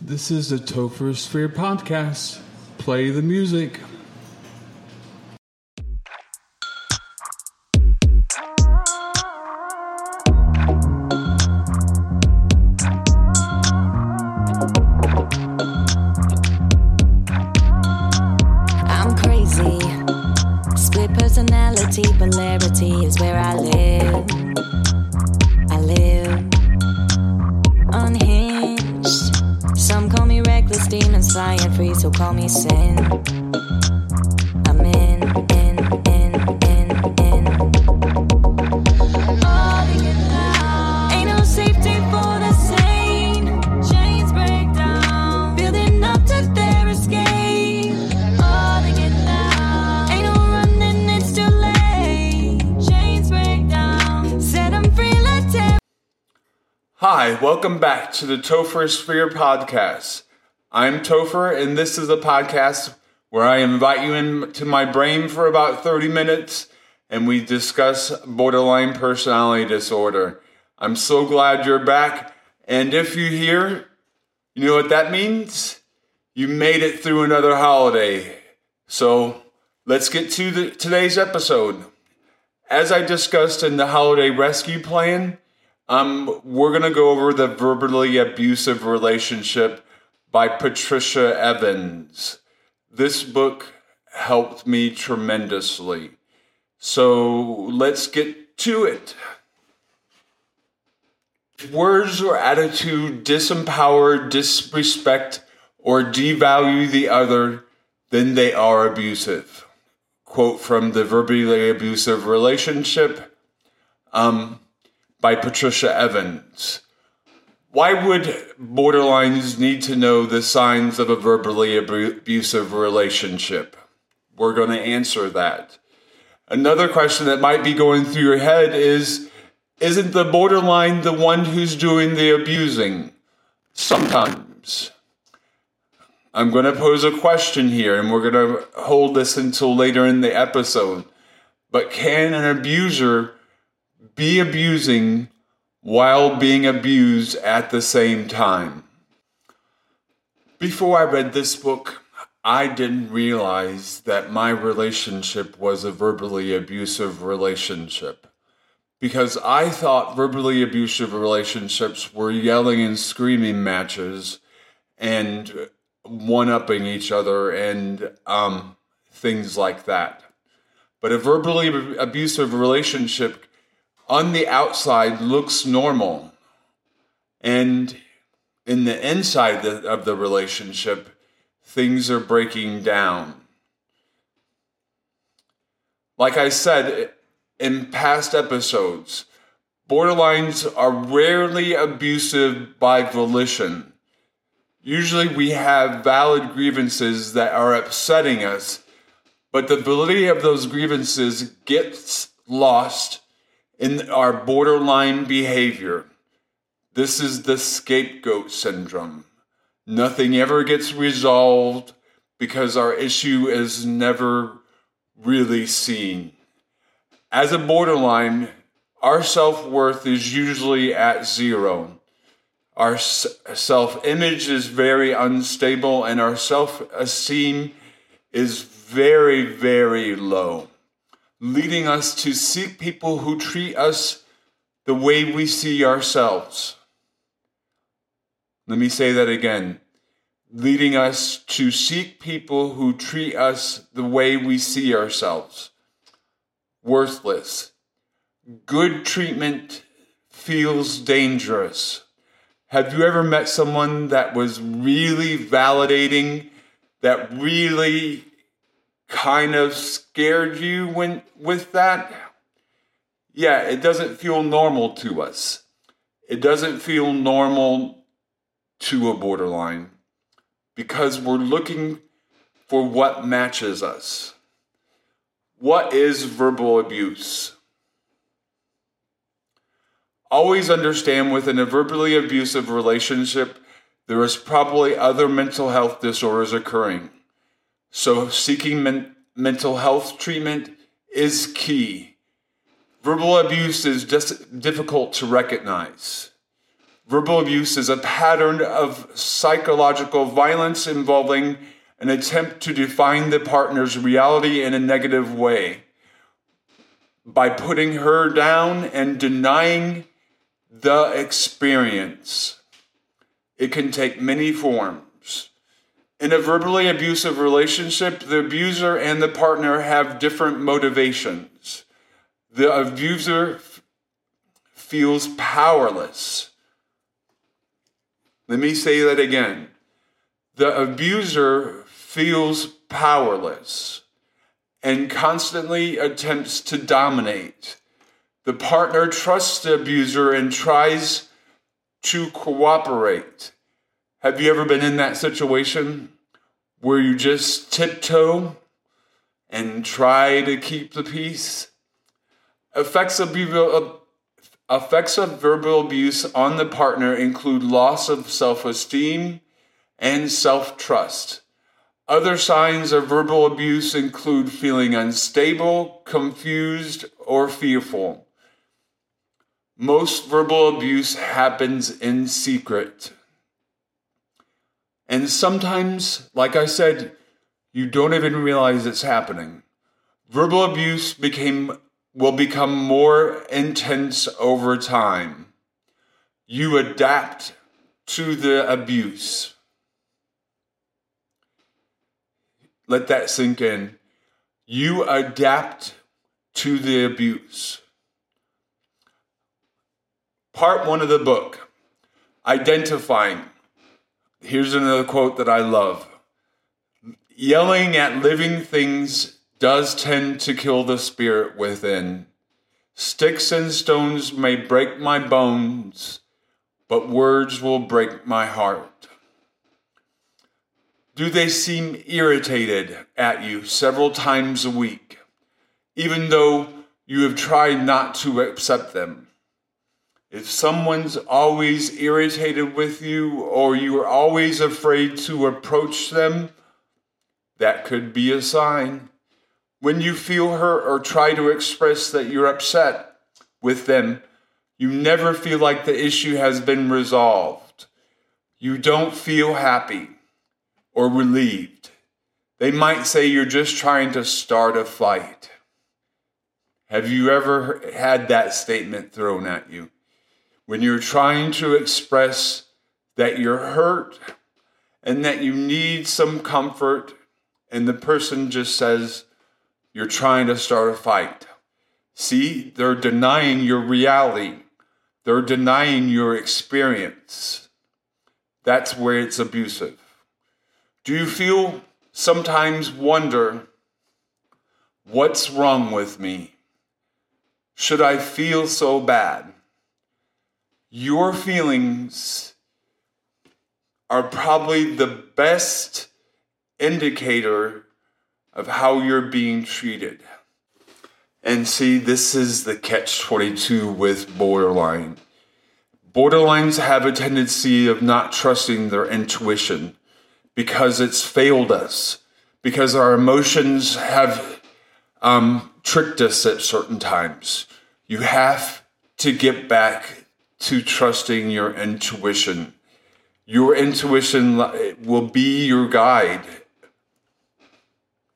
This is the Topher Sphere podcast. Play the music. Hi, welcome back to the Topher Sphere podcast. I'm Topher, and this is a podcast where I invite you into my brain for about 30 minutes and we discuss borderline personality disorder. I'm so glad you're back, and if you're here, you know what that means? You made it through another holiday. So let's get to the, today's episode. As I discussed in the holiday rescue plan, um, we're gonna go over the verbally abusive relationship by Patricia Evans. This book helped me tremendously. So let's get to it. Words or attitude disempower, disrespect, or devalue the other, then they are abusive. Quote from the verbally abusive relationship. Um, by Patricia Evans. Why would borderlines need to know the signs of a verbally abusive relationship? We're going to answer that. Another question that might be going through your head is Isn't the borderline the one who's doing the abusing? Sometimes. I'm going to pose a question here, and we're going to hold this until later in the episode. But can an abuser be abusing while being abused at the same time. Before I read this book, I didn't realize that my relationship was a verbally abusive relationship. Because I thought verbally abusive relationships were yelling and screaming matches and one upping each other and um, things like that. But a verbally abusive relationship on the outside looks normal. And in the inside of the relationship, things are breaking down. Like I said in past episodes, borderlines are rarely abusive by volition. Usually we have valid grievances that are upsetting us, but the validity of those grievances gets lost in our borderline behavior. This is the scapegoat syndrome. Nothing ever gets resolved because our issue is never really seen. As a borderline, our self worth is usually at zero. Our self image is very unstable, and our self esteem is very, very low leading us to seek people who treat us the way we see ourselves. Let me say that again. Leading us to seek people who treat us the way we see ourselves. Worthless. Good treatment feels dangerous. Have you ever met someone that was really validating, that really kind of scared you when with that? Yeah, it doesn't feel normal to us. It doesn't feel normal to a borderline because we're looking for what matches us. What is verbal abuse? Always understand within a verbally abusive relationship, there is probably other mental health disorders occurring. So, seeking men- mental health treatment is key. Verbal abuse is just difficult to recognize. Verbal abuse is a pattern of psychological violence involving an attempt to define the partner's reality in a negative way by putting her down and denying the experience. It can take many forms. In a verbally abusive relationship, the abuser and the partner have different motivations. The abuser f- feels powerless. Let me say that again. The abuser feels powerless and constantly attempts to dominate. The partner trusts the abuser and tries to cooperate. Have you ever been in that situation where you just tiptoe and try to keep the peace? Effects of, effects of verbal abuse on the partner include loss of self esteem and self trust. Other signs of verbal abuse include feeling unstable, confused, or fearful. Most verbal abuse happens in secret. And sometimes, like I said, you don't even realize it's happening. Verbal abuse became will become more intense over time. You adapt to the abuse. Let that sink in. You adapt to the abuse. Part one of the book identifying. Here's another quote that I love Yelling at living things does tend to kill the spirit within. Sticks and stones may break my bones, but words will break my heart. Do they seem irritated at you several times a week, even though you have tried not to accept them? If someone's always irritated with you or you are always afraid to approach them, that could be a sign. When you feel hurt or try to express that you're upset with them, you never feel like the issue has been resolved. You don't feel happy or relieved. They might say you're just trying to start a fight. Have you ever had that statement thrown at you? When you're trying to express that you're hurt and that you need some comfort, and the person just says, You're trying to start a fight. See, they're denying your reality, they're denying your experience. That's where it's abusive. Do you feel sometimes wonder, what's wrong with me? Should I feel so bad? Your feelings are probably the best indicator of how you're being treated. And see, this is the catch 22 with borderline. Borderlines have a tendency of not trusting their intuition because it's failed us, because our emotions have um, tricked us at certain times. You have to get back to trusting your intuition. Your intuition will be your guide.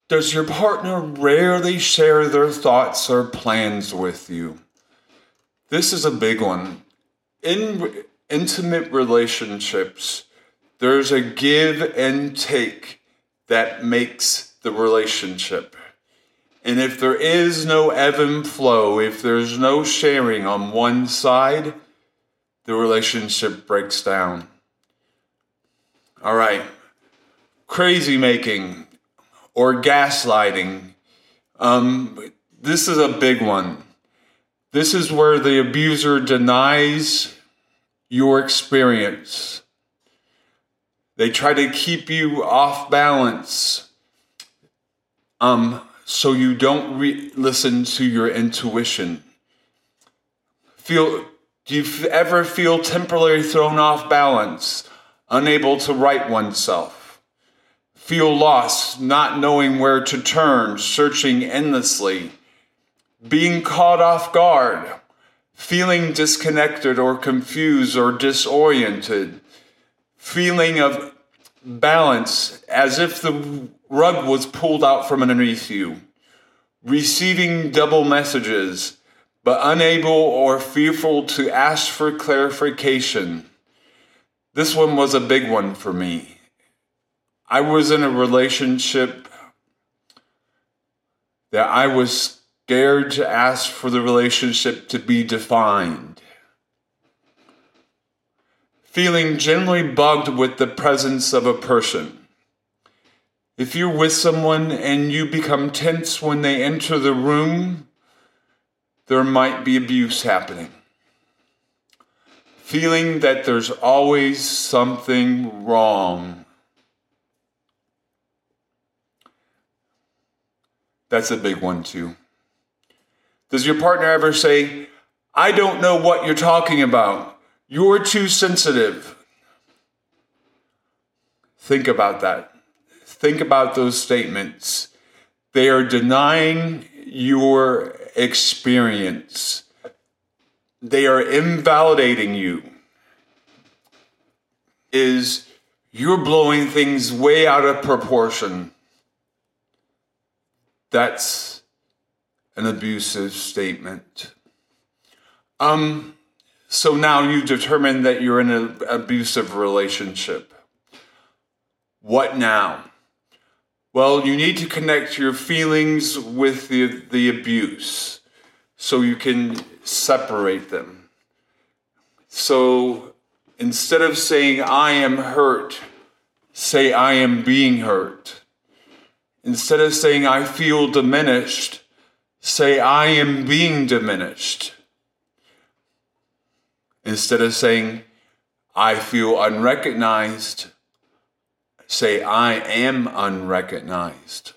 Does your partner rarely share their thoughts or plans with you? This is a big one. In intimate relationships, there's a give and take that makes the relationship. And if there is no ebb and flow, if there's no sharing on one side, the relationship breaks down. All right. Crazy making or gaslighting. Um, this is a big one. This is where the abuser denies your experience. They try to keep you off balance um, so you don't re- listen to your intuition. Feel, do you ever feel temporarily thrown off balance, unable to right oneself? Feel lost, not knowing where to turn, searching endlessly, being caught off guard, feeling disconnected or confused or disoriented, feeling of balance as if the rug was pulled out from underneath you, receiving double messages, but unable or fearful to ask for clarification. This one was a big one for me. I was in a relationship that I was scared to ask for the relationship to be defined. Feeling generally bugged with the presence of a person. If you're with someone and you become tense when they enter the room, there might be abuse happening. Feeling that there's always something wrong. That's a big one, too. Does your partner ever say, I don't know what you're talking about? You're too sensitive. Think about that. Think about those statements. They are denying your experience, they are invalidating you. Is you're blowing things way out of proportion. That's an abusive statement. Um, so now you've determined that you're in an abusive relationship. What now? Well, you need to connect your feelings with the, the abuse so you can separate them. So instead of saying, I am hurt, say, I am being hurt. Instead of saying, I feel diminished, say, I am being diminished. Instead of saying, I feel unrecognized, say, I am unrecognized.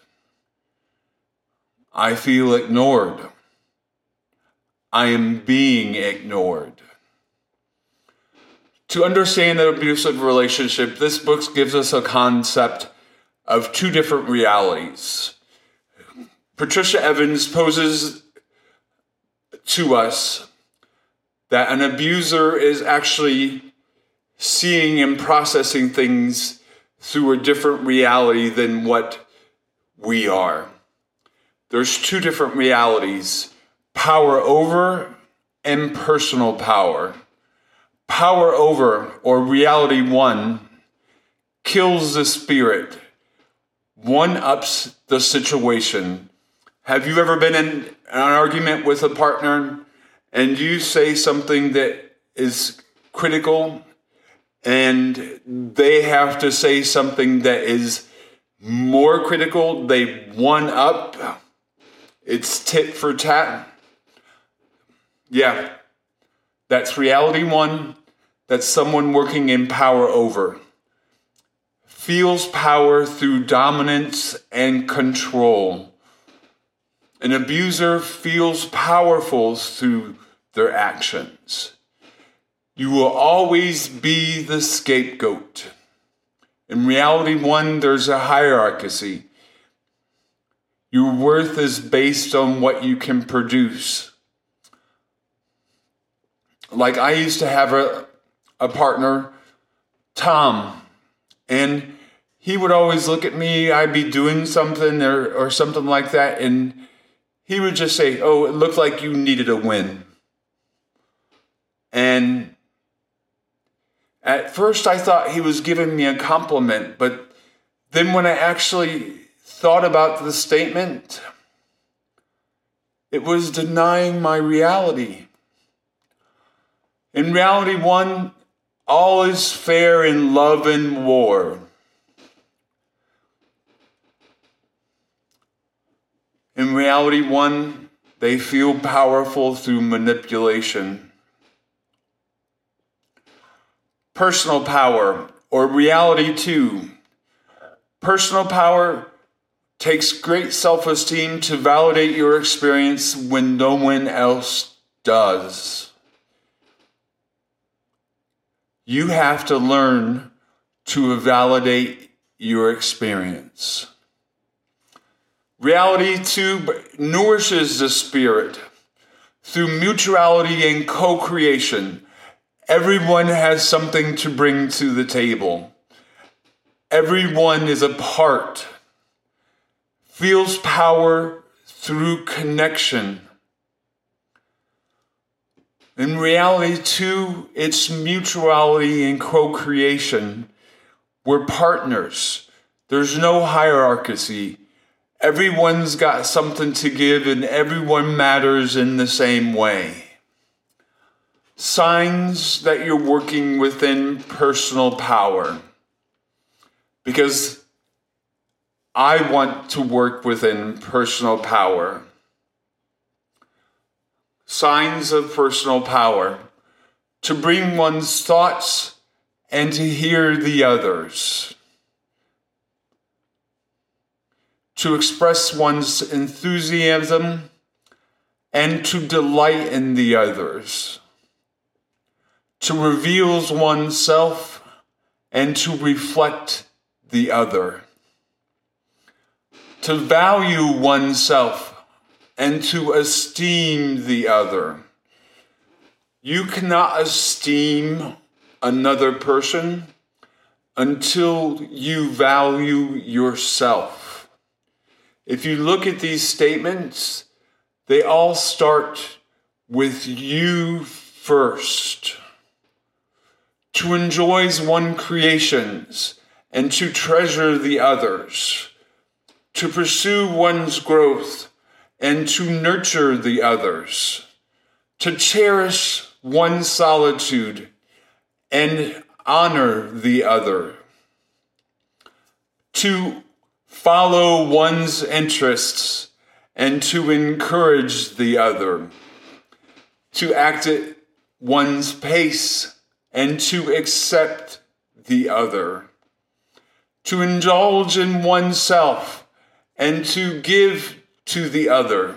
I feel ignored. I am being ignored. To understand an abusive relationship, this book gives us a concept of two different realities. Patricia Evans poses to us that an abuser is actually seeing and processing things through a different reality than what we are. There's two different realities power over and personal power. Power over, or reality one, kills the spirit, one ups the situation. Have you ever been in an argument with a partner and you say something that is critical and they have to say something that is more critical? They one up. It's tit for tat. Yeah, that's reality one. That's someone working in power over. Feels power through dominance and control. An abuser feels powerful through their actions. You will always be the scapegoat. In reality, one, there's a hierarchy. Your worth is based on what you can produce. Like I used to have a, a partner, Tom, and he would always look at me, I'd be doing something or, or something like that, and he would just say, Oh, it looked like you needed a win. And at first I thought he was giving me a compliment, but then when I actually thought about the statement, it was denying my reality. In reality, one, all is fair in love and war. In reality, one, they feel powerful through manipulation. Personal power, or reality two. Personal power takes great self esteem to validate your experience when no one else does. You have to learn to validate your experience. Reality two nourishes the spirit. through mutuality and co creation, everyone has something to bring to the table. Everyone is a part, feels power through connection. In reality, two, it's mutuality and co creation. We're partners. There's no hierarchy. Everyone's got something to give, and everyone matters in the same way. Signs that you're working within personal power. Because I want to work within personal power. Signs of personal power. To bring one's thoughts and to hear the others. To express one's enthusiasm and to delight in the others. To reveal oneself and to reflect the other. To value oneself and to esteem the other. You cannot esteem another person until you value yourself. If you look at these statements, they all start with you first. To enjoy one creations and to treasure the others. To pursue one's growth and to nurture the others. To cherish one's solitude and honor the other. To follow one's interests and to encourage the other. To act at one's pace and to accept the other. To indulge in oneself and to give to the other.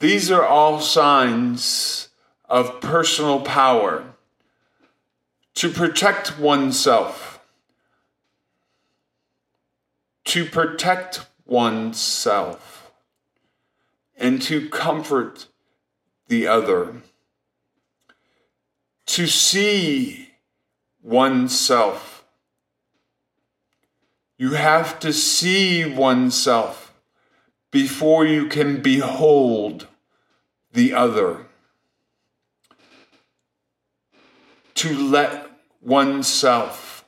These are all signs of personal power to protect oneself, to protect oneself, and to comfort the other, to see oneself. You have to see oneself before you can behold the other. To let oneself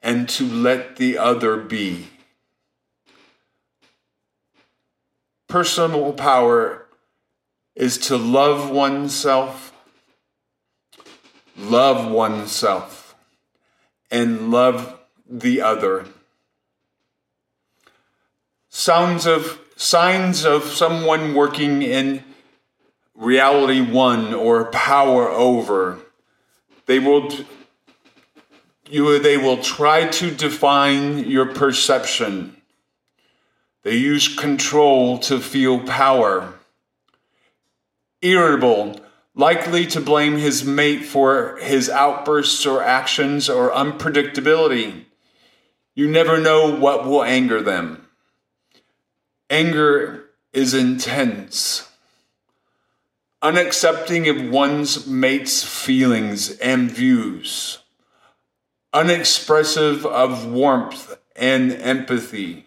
and to let the other be. Personal power is to love oneself, love oneself, and love the other. Sounds of signs of someone working in reality one or power over they will you they will try to define your perception. They use control to feel power. Irritable, likely to blame his mate for his outbursts or actions or unpredictability. You never know what will anger them. Anger is intense unaccepting of one's mate's feelings and views, unexpressive of warmth and empathy.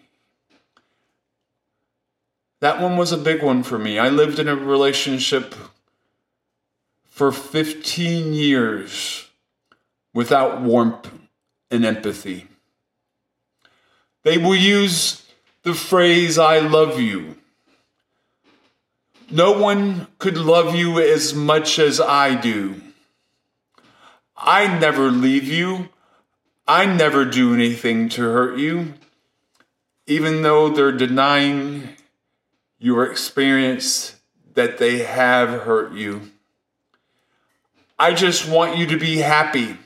That one was a big one for me. I lived in a relationship for 15 years without warmth and empathy. They will use the phrase, I love you no one could love you as much as I do. I never leave you. I never do anything to hurt you, even though they're denying your experience that they have hurt you. I just want you to be happy.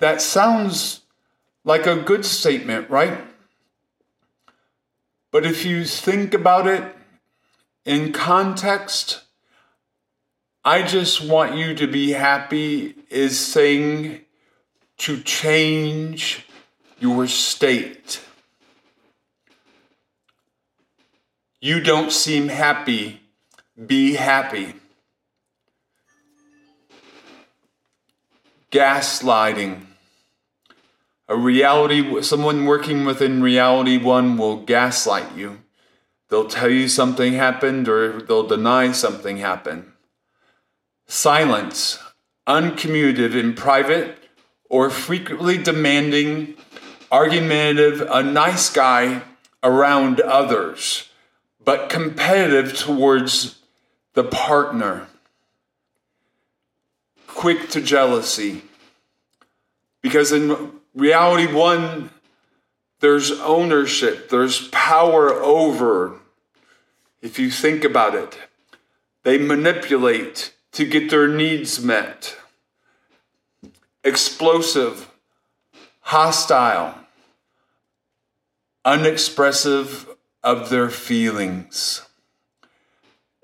That sounds like a good statement, right? But if you think about it in context, I just want you to be happy is saying to change your state. You don't seem happy. Be happy. Gaslighting. A reality, someone working within reality one will gaslight you. They'll tell you something happened or they'll deny something happened. Silence, uncommunicative in private or frequently demanding, argumentative, a nice guy around others, but competitive towards the partner. Quick to jealousy. Because in reality, one, there's ownership, there's power over. If you think about it, they manipulate to get their needs met. Explosive, hostile, unexpressive of their feelings.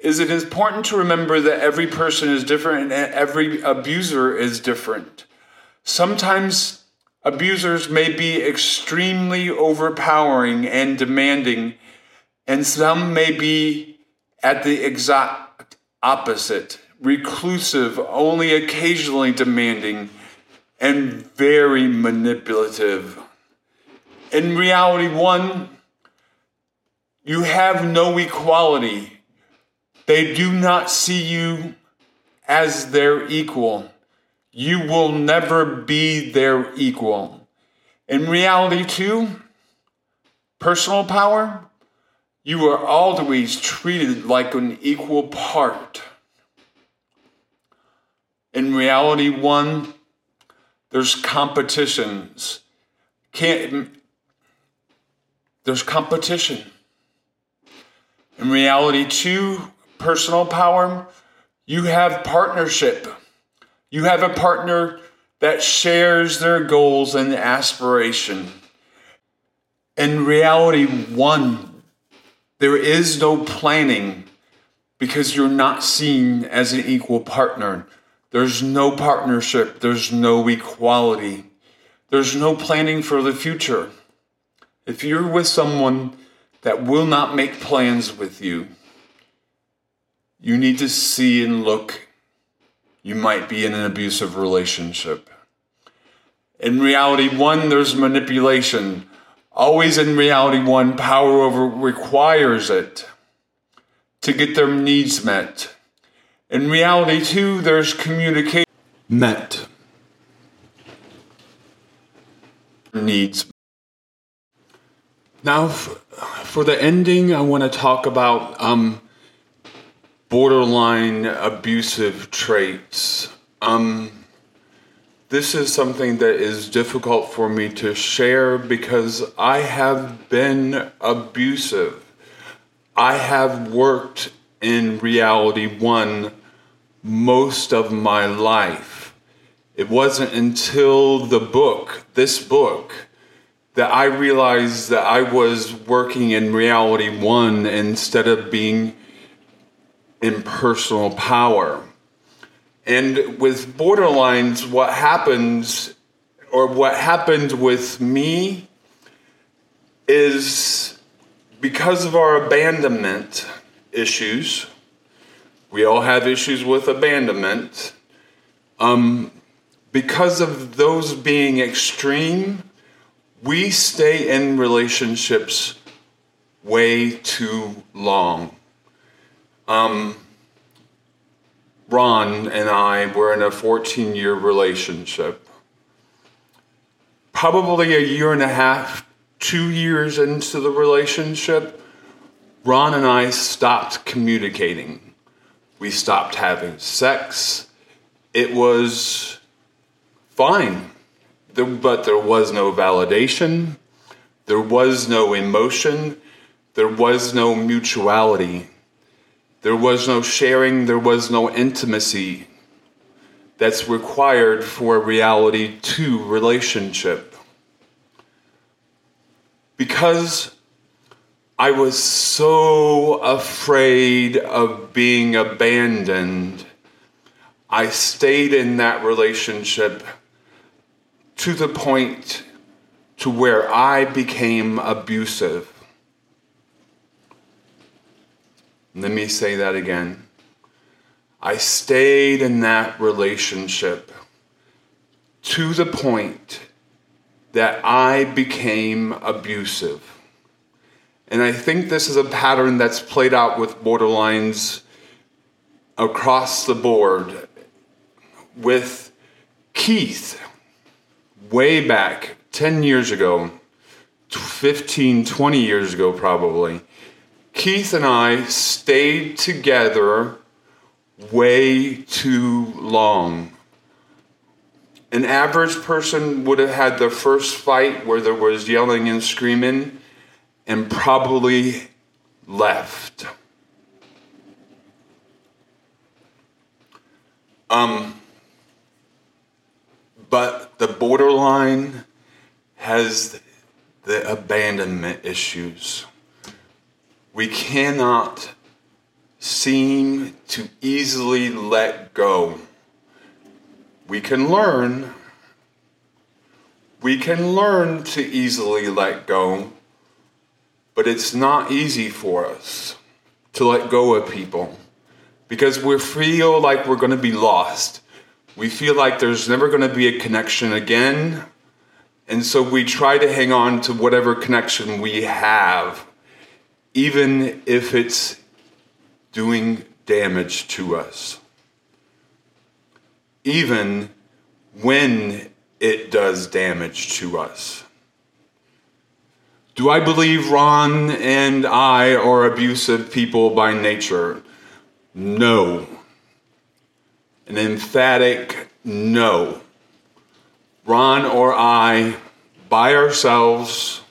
Is it important to remember that every person is different and every abuser is different? Sometimes abusers may be extremely overpowering and demanding, and some may be at the exact opposite reclusive, only occasionally demanding, and very manipulative. In reality, one, you have no equality. They do not see you as their equal. You will never be their equal. In reality, two, personal power, you are always treated like an equal part. In reality, one, there's competitions. Can't, there's competition. In reality, two, personal power, you have partnership. You have a partner that shares their goals and aspiration. In reality, one, there is no planning because you're not seen as an equal partner. There's no partnership, there's no equality, there's no planning for the future. If you're with someone that will not make plans with you, you need to see and look. You might be in an abusive relationship. In reality, one, there's manipulation. Always in reality, one, power over requires it to get their needs met. In reality, two, there's communication met. Needs. Now, for the ending, I want to talk about um, borderline abusive traits. Um, this is something that is difficult for me to share because I have been abusive. I have worked in reality one most of my life. It wasn't until the book, this book, that I realized that I was working in reality one instead of being in personal power. And with borderlines, what happens, or what happened with me, is because of our abandonment issues, we all have issues with abandonment. Um, because of those being extreme, we stay in relationships way too long. Um, Ron and I were in a 14 year relationship. Probably a year and a half, two years into the relationship, Ron and I stopped communicating. We stopped having sex. It was fine, but there was no validation, there was no emotion, there was no mutuality, there was no sharing, there was no intimacy that's required for a reality two relationship. Because I was so afraid of being abandoned. I stayed in that relationship to the point to where I became abusive. Let me say that again. I stayed in that relationship to the point that I became abusive. And I think this is a pattern that's played out with borderlines across the board. With Keith, way back 10 years ago, 15, 20 years ago, probably, Keith and I stayed together way too long. An average person would have had their first fight where there was yelling and screaming and probably left. Um, but the borderline has the abandonment issues. We cannot seem to easily let go. We can learn. We can learn to easily let go, but it's not easy for us to let go of people because we feel like we're going to be lost. We feel like there's never going to be a connection again. And so we try to hang on to whatever connection we have, even if it's doing damage to us. Even when it does damage to us. Do I believe Ron and I are abusive people by nature? No. An emphatic no. Ron or I, by ourselves,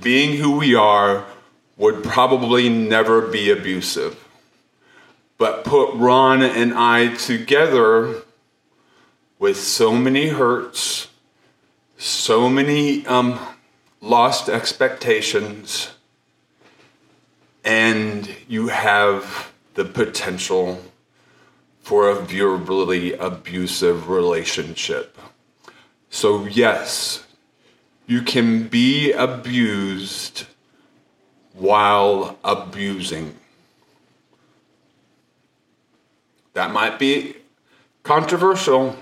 being who we are, would probably never be abusive. But put Ron and I together with so many hurts, so many um, lost expectations, and you have the potential for a verbally abusive relationship. So, yes, you can be abused while abusing. That might be controversial,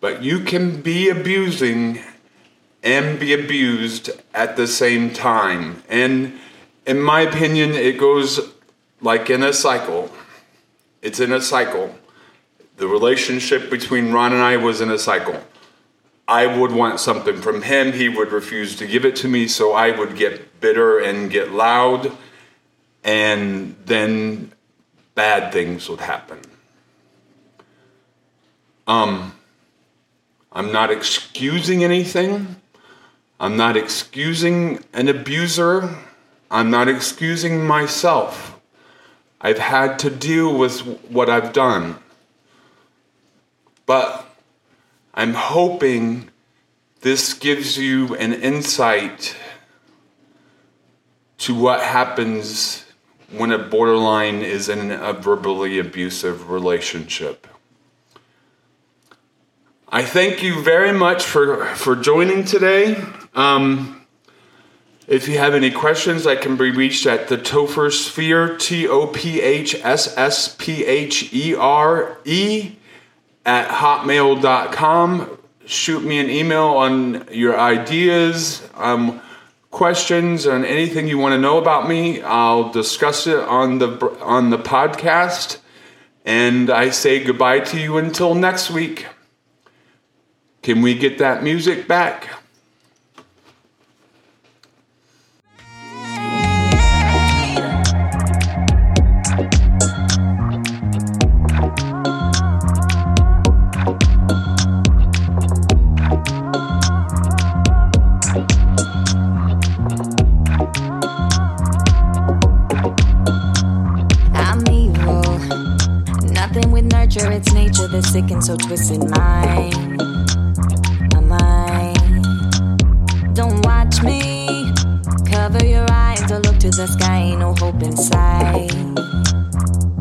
but you can be abusing and be abused at the same time. And in my opinion, it goes like in a cycle. It's in a cycle. The relationship between Ron and I was in a cycle. I would want something from him, he would refuse to give it to me, so I would get bitter and get loud, and then bad things would happen. Um, I'm not excusing anything. I'm not excusing an abuser. I'm not excusing myself. I've had to deal with what I've done. But I'm hoping this gives you an insight to what happens when a borderline is in a verbally abusive relationship. I thank you very much for, for joining today. Um, if you have any questions, I can be reached at the Topher Sphere, T O P H S S P H E R E, at hotmail.com. Shoot me an email on your ideas, um, questions, and anything you want to know about me. I'll discuss it on the on the podcast. And I say goodbye to you until next week. Can we get that music back? With nurture, it's nature that's sick and so twisted mind. My mind. Don't watch me. Cover your eyes or look to the sky, ain't no hope inside. Tonight.